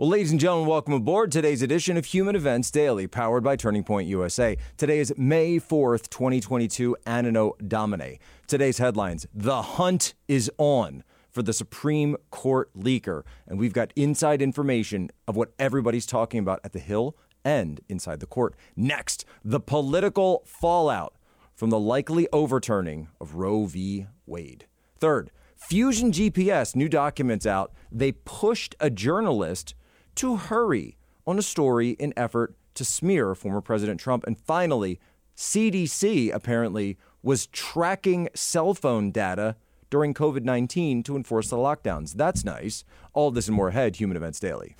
Well, ladies and gentlemen, welcome aboard today's edition of Human Events Daily, powered by Turning Point USA. Today is May 4th, 2022, Anno Domini. Today's headlines The hunt is on for the Supreme Court leaker, and we've got inside information of what everybody's talking about at the Hill and inside the court. Next, the political fallout from the likely overturning of Roe v. Wade. Third, Fusion GPS, new documents out. They pushed a journalist to hurry on a story in effort to smear former President Trump. And finally, CDC apparently was tracking cell phone data during COVID 19 to enforce the lockdowns. That's nice. All this and more ahead, Human Events Daily.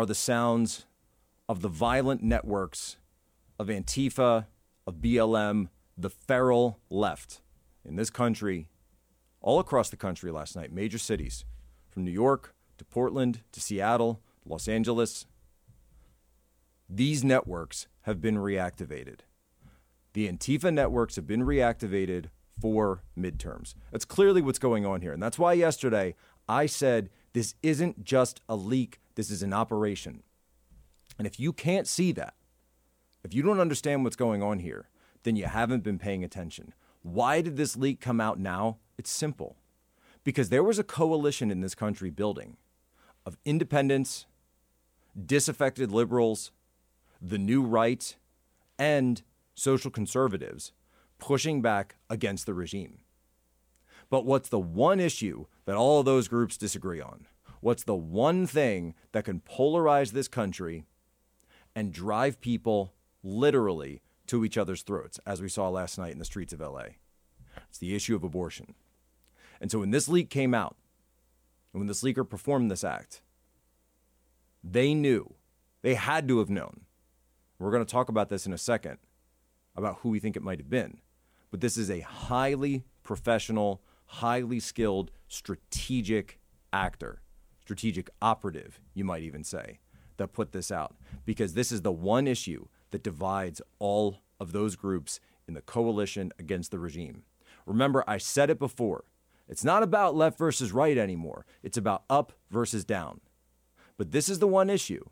Are the sounds of the violent networks of Antifa, of BLM, the feral left in this country, all across the country last night, major cities, from New York to Portland to Seattle, Los Angeles. These networks have been reactivated. The Antifa networks have been reactivated for midterms. That's clearly what's going on here. And that's why yesterday I said this isn't just a leak, this is an operation. And if you can't see that, if you don't understand what's going on here, then you haven't been paying attention. Why did this leak come out now? It's simple. Because there was a coalition in this country building of independents, disaffected liberals, the new right, and social conservatives pushing back against the regime. But what's the one issue that all of those groups disagree on? What's the one thing that can polarize this country and drive people literally to each other's throats, as we saw last night in the streets of LA? It's the issue of abortion. And so when this leak came out, and when this leaker performed this act, they knew, they had to have known. We're going to talk about this in a second about who we think it might have been. But this is a highly professional, highly skilled, strategic actor, strategic operative, you might even say, that put this out. Because this is the one issue that divides all of those groups in the coalition against the regime. Remember, I said it before. It's not about left versus right anymore, it's about up versus down. But this is the one issue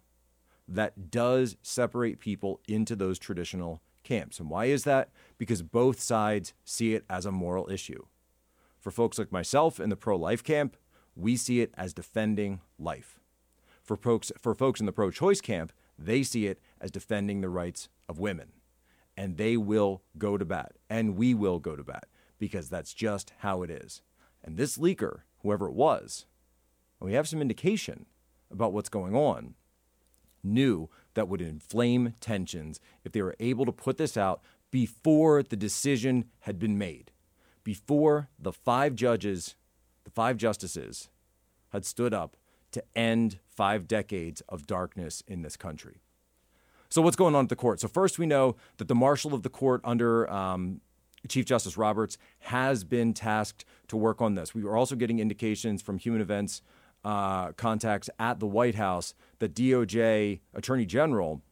that does separate people into those traditional camps. And why is that? Because both sides see it as a moral issue. For folks like myself in the pro life camp, we see it as defending life. For folks, for folks in the pro choice camp, they see it as defending the rights of women. And they will go to bat, and we will go to bat, because that's just how it is. And this leaker, whoever it was, we have some indication about what's going on, knew that would inflame tensions if they were able to put this out before the decision had been made, before the five judges, the five justices, had stood up to end five decades of darkness in this country. So, what's going on at the court? So, first, we know that the marshal of the court under um, Chief Justice Roberts has been tasked to work on this. We are also getting indications from Human Events uh, contacts at the White House that DOJ Attorney General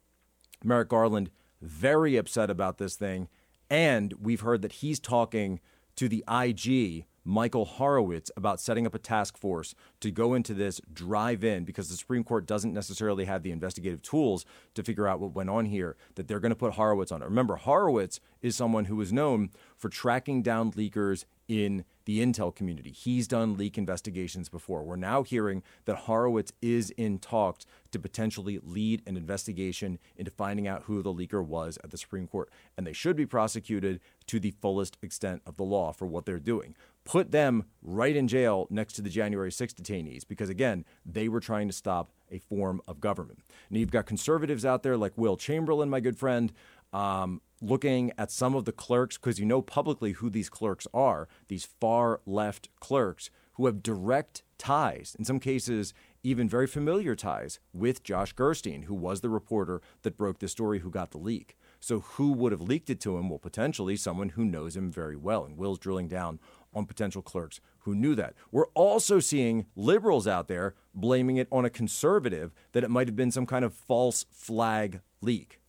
Merrick Garland very upset about this thing, and we've heard that he's talking to the IG Michael Horowitz about setting up a task force to go into this drive in because the Supreme Court doesn't necessarily have the investigative tools to figure out what went on here, that they're going to put Horowitz on it. Remember, Horowitz is someone who is known for tracking down leakers in the intel community. He's done leak investigations before. We're now hearing that Horowitz is in talks to potentially lead an investigation into finding out who the leaker was at the Supreme Court. And they should be prosecuted to the fullest extent of the law for what they're doing. Put them right in jail next to the January 6 detainees because, again, they were trying to stop a form of government. Now, you've got conservatives out there like Will Chamberlain, my good friend, um, looking at some of the clerks, because you know publicly who these clerks are, these far left clerks who have direct ties, in some cases, even very familiar ties with Josh Gerstein, who was the reporter that broke the story who got the leak. So, who would have leaked it to him? Well, potentially someone who knows him very well. And Will's drilling down on potential clerks who knew that. We're also seeing liberals out there blaming it on a conservative that it might have been some kind of false flag leak.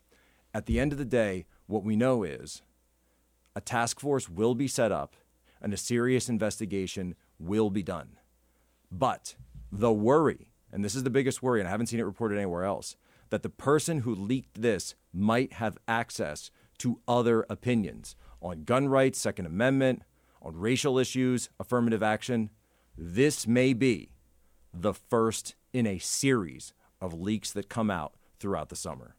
At the end of the day, what we know is a task force will be set up and a serious investigation will be done. But the worry, and this is the biggest worry, and I haven't seen it reported anywhere else, that the person who leaked this might have access to other opinions on gun rights, Second Amendment, on racial issues, affirmative action. This may be the first in a series of leaks that come out throughout the summer.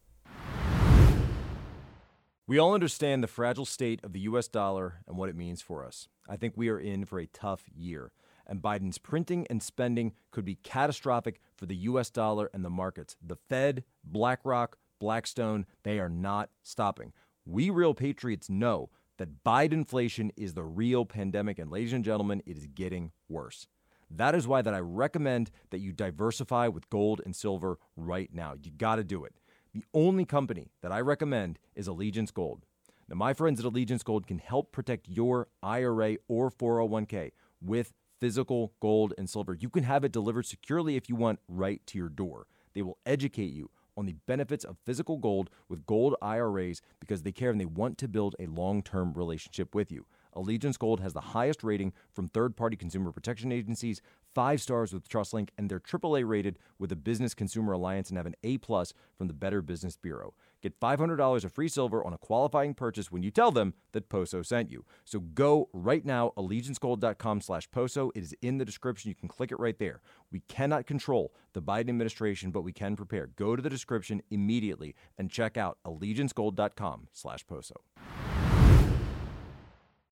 We all understand the fragile state of the US dollar and what it means for us. I think we are in for a tough year, and Biden's printing and spending could be catastrophic for the US dollar and the markets. The Fed, BlackRock, Blackstone, they are not stopping. We real patriots know that Biden inflation is the real pandemic, and ladies and gentlemen, it is getting worse. That is why that I recommend that you diversify with gold and silver right now. You got to do it. The only company that I recommend is Allegiance Gold. Now, my friends at Allegiance Gold can help protect your IRA or 401k with physical gold and silver. You can have it delivered securely if you want right to your door. They will educate you on the benefits of physical gold with gold IRAs because they care and they want to build a long term relationship with you. Allegiance Gold has the highest rating from third party consumer protection agencies, five stars with TrustLink, and they're AAA rated with the Business Consumer Alliance and have an A plus from the Better Business Bureau. Get $500 of free silver on a qualifying purchase when you tell them that Poso sent you. So go right now, allegiancegold.com slash Poso. It is in the description. You can click it right there. We cannot control the Biden administration, but we can prepare. Go to the description immediately and check out allegiancegold.com slash Poso.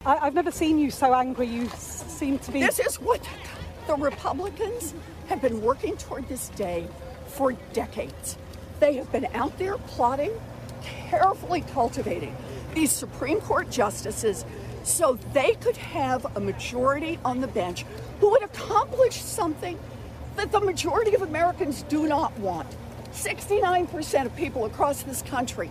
I, have never seen you so angry. You seem to be. This is what the Republicans have been working toward this day for decades. They have been out there plotting, carefully cultivating these Supreme Court justices so they could have a majority on the bench who would accomplish something that the majority of Americans do not want. 69% of people across this country,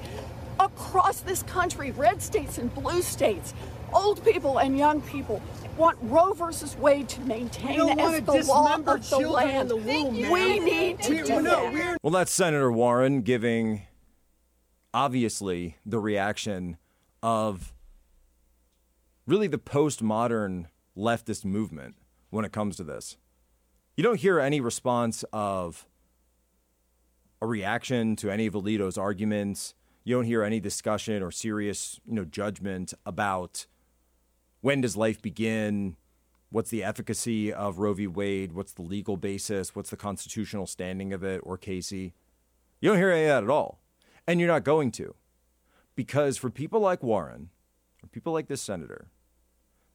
across this country, red states and blue states, old people and young people want Roe versus Wade to maintain as the law of the land. The womb, we need to do no, that. Well, that's Senator Warren giving, obviously, the reaction of really the postmodern leftist movement when it comes to this. You don't hear any response of a reaction to any of Alito's arguments. You don't hear any discussion or serious, you know, judgment about when does life begin? What's the efficacy of Roe v. Wade? What's the legal basis? What's the constitutional standing of it or Casey? You don't hear any of that at all. And you're not going to. Because for people like Warren, or people like this senator,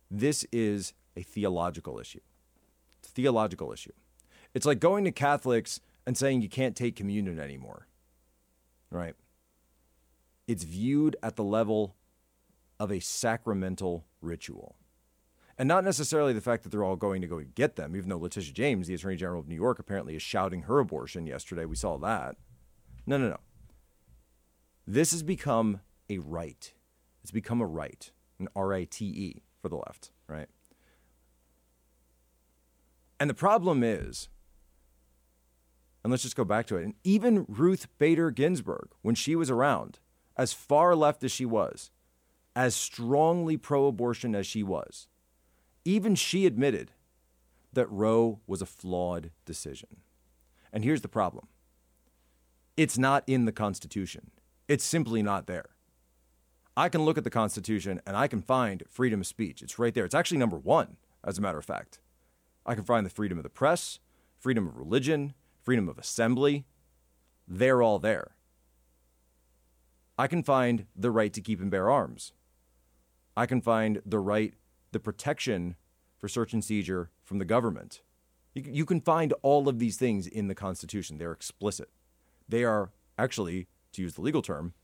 this is a theological issue. It's a theological issue. It's like going to Catholics and saying you can't take communion anymore. Right? It's viewed at the level of a sacramental ritual. And not necessarily the fact that they're all going to go get them, even though Letitia James, the Attorney General of New York, apparently is shouting her abortion yesterday. We saw that. No, no, no. This has become a right. It's become a right, an R I T E for the left, right? And the problem is, and let's just go back to it, and even Ruth Bader Ginsburg, when she was around, as far left as she was, as strongly pro abortion as she was, even she admitted that Roe was a flawed decision. And here's the problem it's not in the Constitution, it's simply not there. I can look at the Constitution and I can find freedom of speech. It's right there. It's actually number one, as a matter of fact. I can find the freedom of the press, freedom of religion, freedom of assembly. They're all there. I can find the right to keep and bear arms. I can find the right, the protection for search and seizure from the government. You, you can find all of these things in the Constitution. They're explicit. They are actually, to use the legal term,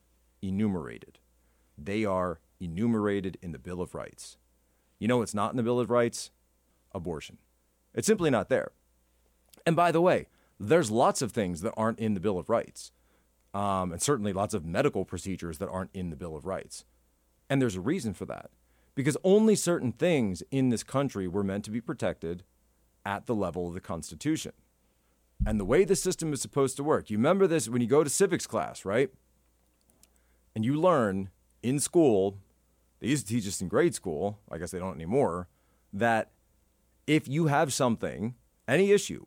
enumerated. They are enumerated in the Bill of Rights. You know what's not in the Bill of Rights? Abortion. It's simply not there. And by the way, there's lots of things that aren't in the Bill of Rights, um, and certainly lots of medical procedures that aren't in the Bill of Rights. And there's a reason for that, because only certain things in this country were meant to be protected at the level of the Constitution. And the way the system is supposed to work, you remember this when you go to civics class, right? And you learn in school, they used to teach us in grade school, I guess they don't anymore, that if you have something, any issue,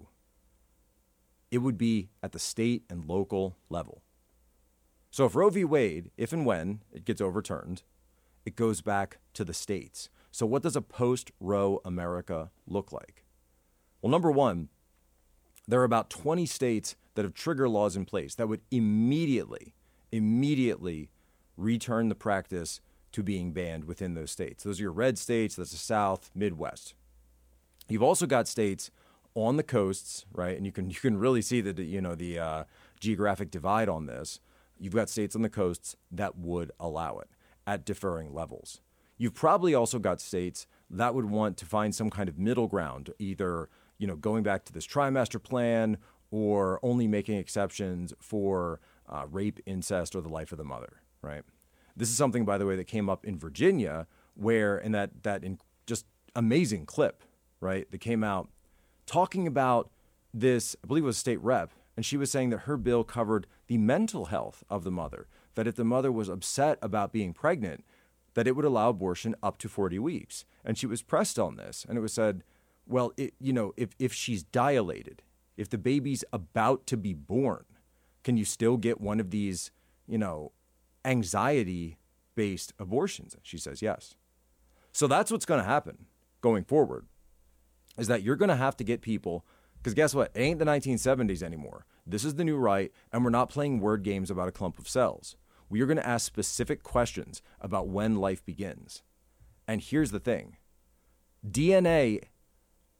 it would be at the state and local level. So if Roe v. Wade, if and when it gets overturned, it goes back to the states. So what does a post Roe America look like? Well, number one, there are about 20 states that have trigger laws in place that would immediately, immediately return the practice to being banned within those states. Those are your red states, that's the South, Midwest. You've also got states on the coasts, right? And you can you can really see the you know the uh, geographic divide on this. You've got states on the coasts that would allow it at differing levels. You've probably also got states that would want to find some kind of middle ground, either you know going back to this trimester plan or only making exceptions for uh, rape, incest, or the life of the mother, right? This is something, by the way, that came up in Virginia, where in that that in just amazing clip, right, that came out talking about this, I believe it was state rep, and she was saying that her bill covered the mental health of the mother, that if the mother was upset about being pregnant, that it would allow abortion up to 40 weeks. And she was pressed on this, and it was said, well, it, you know, if, if she's dilated, if the baby's about to be born, can you still get one of these, you know, anxiety based abortions? She says yes. So that's what's going to happen going forward is that you're going to have to get people because guess what? It ain't the 1970s anymore. This is the new right, and we're not playing word games about a clump of cells. We are going to ask specific questions about when life begins. And here's the thing DNA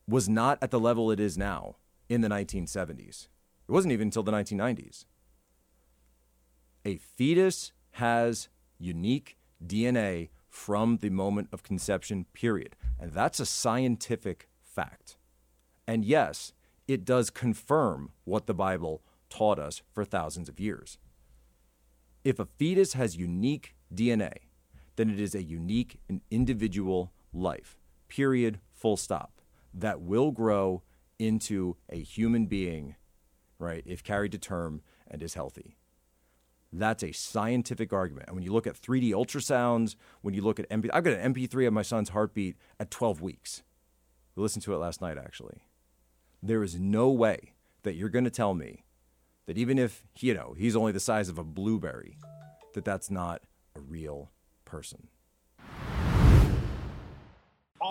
was not at the level it is now in the 1970s. It wasn't even until the 1990s. A fetus has unique DNA from the moment of conception, period. And that's a scientific fact. And yes, it does confirm what the Bible taught us for thousands of years. If a fetus has unique DNA, then it is a unique and individual life, period, full stop, that will grow into a human being, right, if carried to term and is healthy. That's a scientific argument. And when you look at 3D ultrasounds, when you look at MP, I've got an MP3 of my son's heartbeat at 12 weeks. We listened to it last night, actually. There is no way that you're going to tell me that even if, you know, he's only the size of a blueberry, that that's not a real person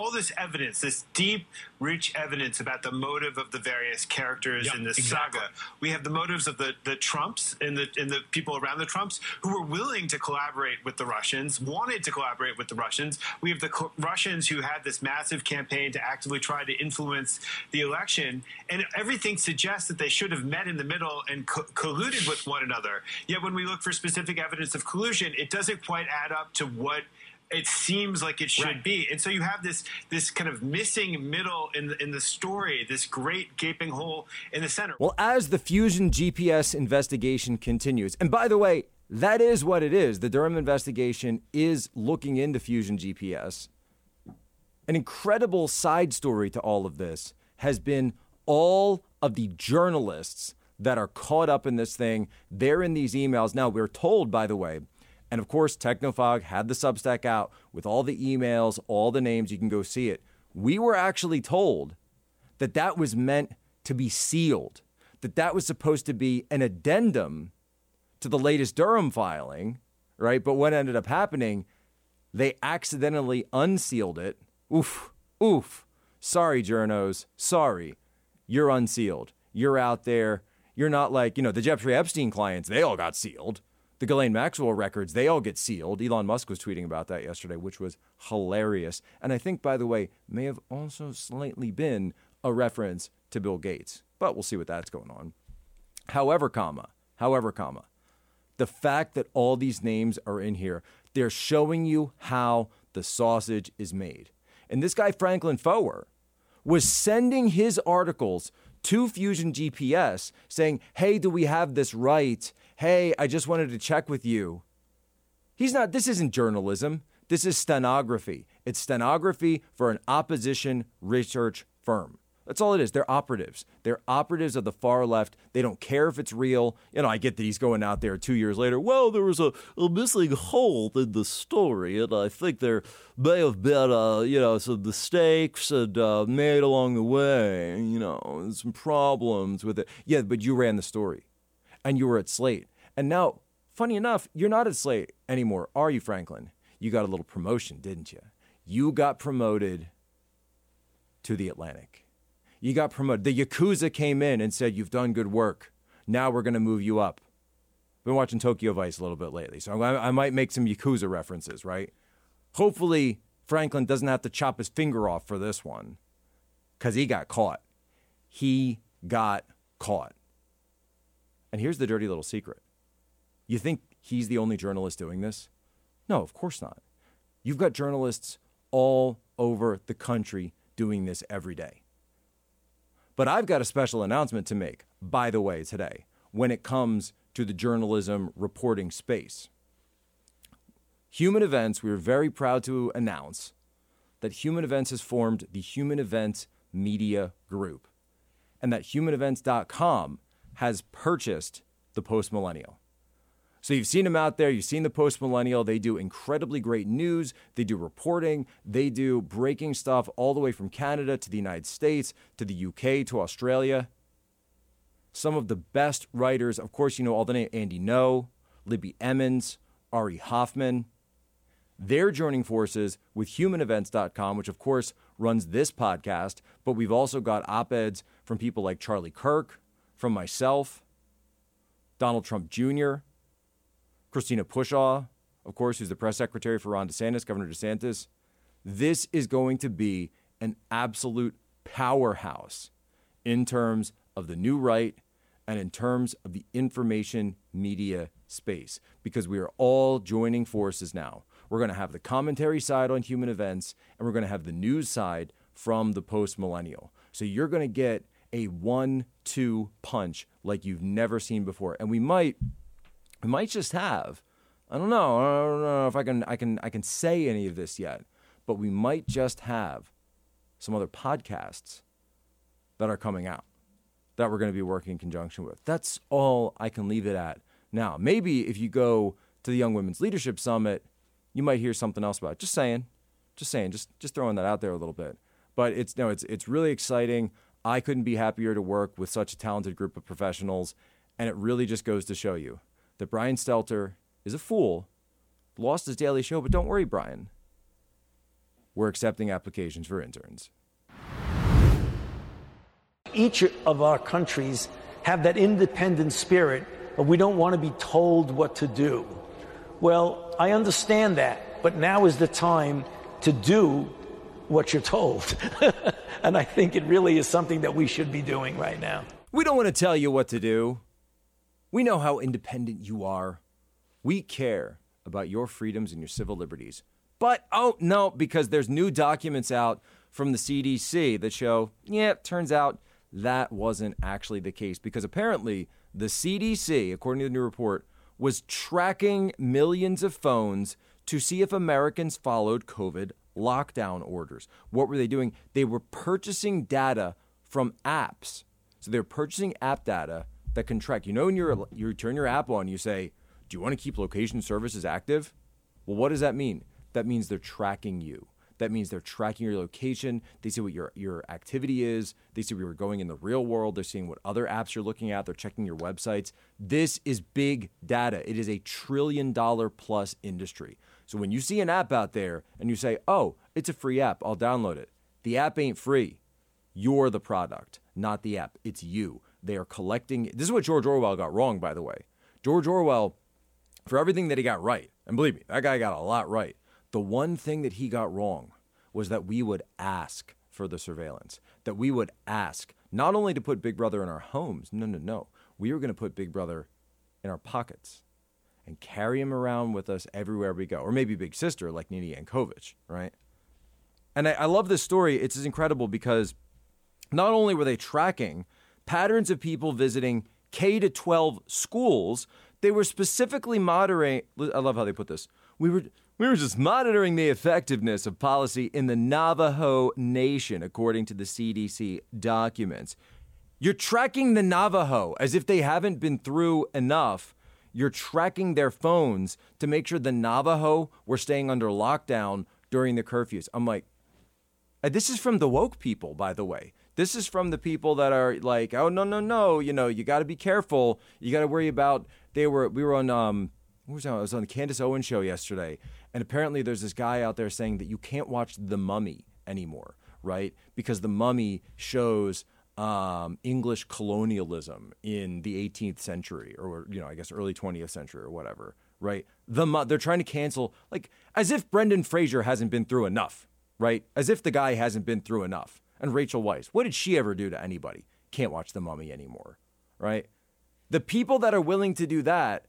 all this evidence, this deep, rich evidence about the motive of the various characters yep, in this exactly. saga. We have the motives of the, the Trumps and the and the people around the Trumps who were willing to collaborate with the Russians, wanted to collaborate with the Russians. We have the co- Russians who had this massive campaign to actively try to influence the election, and everything suggests that they should have met in the middle and co- colluded with one another. Yet when we look for specific evidence of collusion, it doesn't quite add up to what it seems like it should right. be. And so you have this this kind of missing middle in the, in the story, this great gaping hole in the center. Well, as the Fusion GPS investigation continues, and by the way, that is what it is. The Durham investigation is looking into Fusion GPS. An incredible side story to all of this has been all of the journalists that are caught up in this thing. They're in these emails. Now, we're told, by the way, and of course, Technofog had the Substack out with all the emails, all the names. You can go see it. We were actually told that that was meant to be sealed, that that was supposed to be an addendum to the latest Durham filing, right? But what ended up happening, they accidentally unsealed it. Oof, oof. Sorry, journos. Sorry. You're unsealed. You're out there. You're not like, you know, the Jeffrey Epstein clients, they all got sealed the Ghislaine Maxwell records, they all get sealed. Elon Musk was tweeting about that yesterday, which was hilarious. And I think, by the way, may have also slightly been a reference to Bill Gates. But we'll see what that's going on. However, comma, however, comma, the fact that all these names are in here, they're showing you how the sausage is made. And this guy, Franklin Foer, was sending his articles to Fusion GPS saying, Hey, do we have this right? Hey, I just wanted to check with you. He's not, this isn't journalism. This is stenography. It's stenography for an opposition research firm. That's all it is. They're operatives. They're operatives of the far left. They don't care if it's real. You know, I get that he's going out there two years later. Well, there was a, a missing hole in the story, and I think there may have been, uh, you know, some mistakes and uh, made along the way. You know, some problems with it. Yeah, but you ran the story, and you were at Slate, and now, funny enough, you're not at Slate anymore, are you, Franklin? You got a little promotion, didn't you? You got promoted to the Atlantic. You got promoted. The Yakuza came in and said, You've done good work. Now we're going to move you up. Been watching Tokyo Vice a little bit lately, so I, I might make some Yakuza references, right? Hopefully, Franklin doesn't have to chop his finger off for this one because he got caught. He got caught. And here's the dirty little secret you think he's the only journalist doing this? No, of course not. You've got journalists all over the country doing this every day. But I've got a special announcement to make, by the way, today, when it comes to the journalism reporting space. Human Events, we are very proud to announce that Human Events has formed the Human Events Media Group, and that humanevents.com has purchased the Post Millennial. So you've seen them out there, you've seen the post millennial. They do incredibly great news, they do reporting, they do breaking stuff all the way from Canada to the United States to the UK to Australia. Some of the best writers, of course, you know all the name Andy Ngo, Libby Emmons, Ari Hoffman. They're joining forces with humanevents.com, which of course runs this podcast, but we've also got op eds from people like Charlie Kirk, from myself, Donald Trump Jr., Christina Pushaw, of course, who's the press secretary for Ron DeSantis, Governor DeSantis. This is going to be an absolute powerhouse in terms of the new right and in terms of the information media space because we are all joining forces now. We're going to have the commentary side on human events and we're going to have the news side from the post millennial. So you're going to get a one two punch like you've never seen before. And we might we might just have I don't know. I don't know if I can I can I can say any of this yet, but we might just have some other podcasts that are coming out that we're going to be working in conjunction with. That's all I can leave it at. Now, maybe if you go to the Young Women's Leadership Summit, you might hear something else about it. Just saying. Just saying. Just just throwing that out there a little bit. But it's no, it's it's really exciting. I couldn't be happier to work with such a talented group of professionals, and it really just goes to show you that Brian Stelter is a fool, lost his daily show, but don't worry, Brian. We're accepting applications for interns. Each of our countries have that independent spirit, but we don't want to be told what to do. Well, I understand that, but now is the time to do what you're told. and I think it really is something that we should be doing right now. We don't want to tell you what to do. We know how independent you are. We care about your freedoms and your civil liberties. But, oh, no, because there's new documents out from the CDC that show, yeah, turns out that wasn't actually the case. Because apparently, the CDC, according to the new report, was tracking millions of phones to see if Americans followed COVID lockdown orders. What were they doing? They were purchasing data from apps. So they're purchasing app data that can track. You know, when you're you turn your app on, you say, "Do you want to keep location services active?" Well, what does that mean? That means they're tracking you. That means they're tracking your location. They see what your your activity is. They see where you're going in the real world. They're seeing what other apps you're looking at. They're checking your websites. This is big data. It is a trillion dollar plus industry. So when you see an app out there and you say, "Oh, it's a free app. I'll download it." The app ain't free. You're the product, not the app. It's you. They are collecting. This is what George Orwell got wrong, by the way. George Orwell, for everything that he got right, and believe me, that guy got a lot right. The one thing that he got wrong was that we would ask for the surveillance, that we would ask not only to put Big Brother in our homes, no, no, no. We were going to put Big Brother in our pockets and carry him around with us everywhere we go. Or maybe Big Sister, like Nina Jankowicz, right? And I, I love this story. It's incredible because not only were they tracking patterns of people visiting K to 12 schools, they were specifically monitoring. I love how they put this. We were we were just monitoring the effectiveness of policy in the Navajo Nation, according to the CDC documents. You're tracking the Navajo as if they haven't been through enough. You're tracking their phones to make sure the Navajo were staying under lockdown during the curfews. I'm like, uh, this is from the woke people, by the way. This is from the people that are like, oh no, no, no, you know, you got to be careful. You got to worry about. They were we were on um, what was that? I was on the Candace Owens show yesterday, and apparently, there's this guy out there saying that you can't watch The Mummy anymore, right? Because The Mummy shows um, English colonialism in the 18th century, or you know, I guess early 20th century, or whatever, right? The they're trying to cancel, like as if Brendan Fraser hasn't been through enough, right? As if the guy hasn't been through enough. And Rachel Weisz, what did she ever do to anybody? Can't watch The Mummy anymore, right? The people that are willing to do that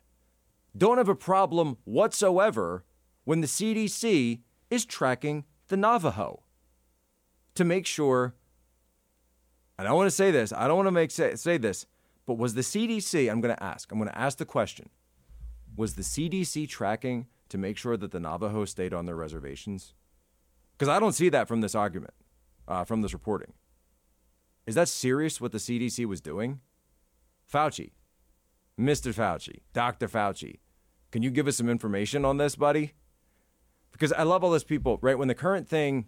don't have a problem whatsoever when the CDC is tracking the Navajo to make sure. And I want to say this. I don't want to make say, say this, but was the CDC? I'm going to ask. I'm going to ask the question. Was the CDC tracking to make sure that the Navajo stayed on their reservations? Because I don't see that from this argument, uh, from this reporting. Is that serious what the CDC was doing? Fauci, Mr. Fauci, Dr. Fauci, can you give us some information on this, buddy? because I love all those people, right? When the current thing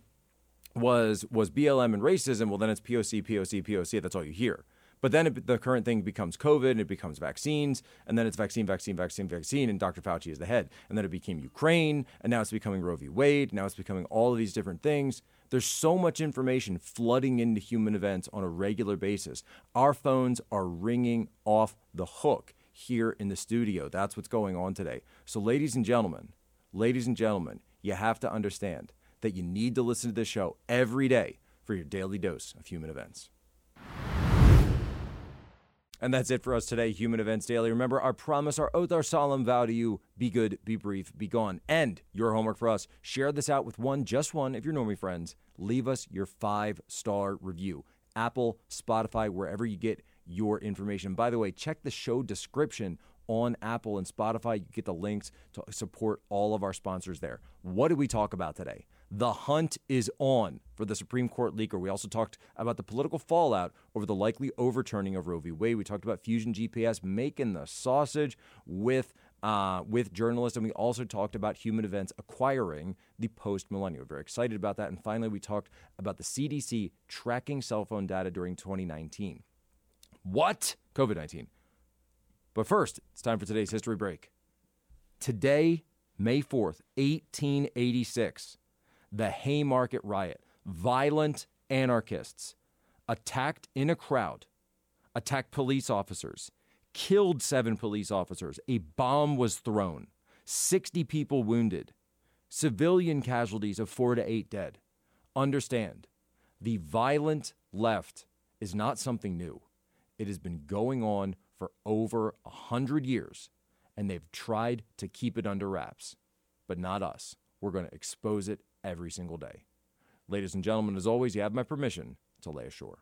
was was BLM and racism, well, then it's POC, POC, POC. That's all you hear. But then it, the current thing becomes COVID, and it becomes vaccines, and then it's vaccine, vaccine, vaccine, vaccine, and Dr. Fauci is the head. And then it became Ukraine, and now it's becoming Roe v. Wade. Now it's becoming all of these different things. There's so much information flooding into human events on a regular basis. Our phones are ringing off the hook here in the studio. That's what's going on today. So, ladies and gentlemen, ladies and gentlemen, you have to understand that you need to listen to this show every day for your daily dose of human events. And that's it for us today, Human Events Daily. Remember, our promise, our oath, our solemn vow to you be good, be brief, be gone. And your homework for us share this out with one, just one, if you're normie friends. Leave us your five star review. Apple, Spotify, wherever you get your information. By the way, check the show description on Apple and Spotify. You get the links to support all of our sponsors there. What did we talk about today? The hunt is on for the Supreme Court leaker. We also talked about the political fallout over the likely overturning of Roe v. Wade. We talked about Fusion GPS making the sausage with uh, with journalists, and we also talked about human events acquiring the post millennial. Very excited about that. And finally, we talked about the CDC tracking cell phone data during 2019. What? COVID 19. But first, it's time for today's history break. Today, May 4th, 1886, the Haymarket Riot, violent anarchists attacked in a crowd, attacked police officers, killed seven police officers. A bomb was thrown, 60 people wounded, civilian casualties of four to eight dead. Understand, the violent left is not something new. It has been going on for over a hundred years, and they've tried to keep it under wraps. But not us. We're going to expose it every single day. Ladies and gentlemen, as always, you have my permission to lay ashore.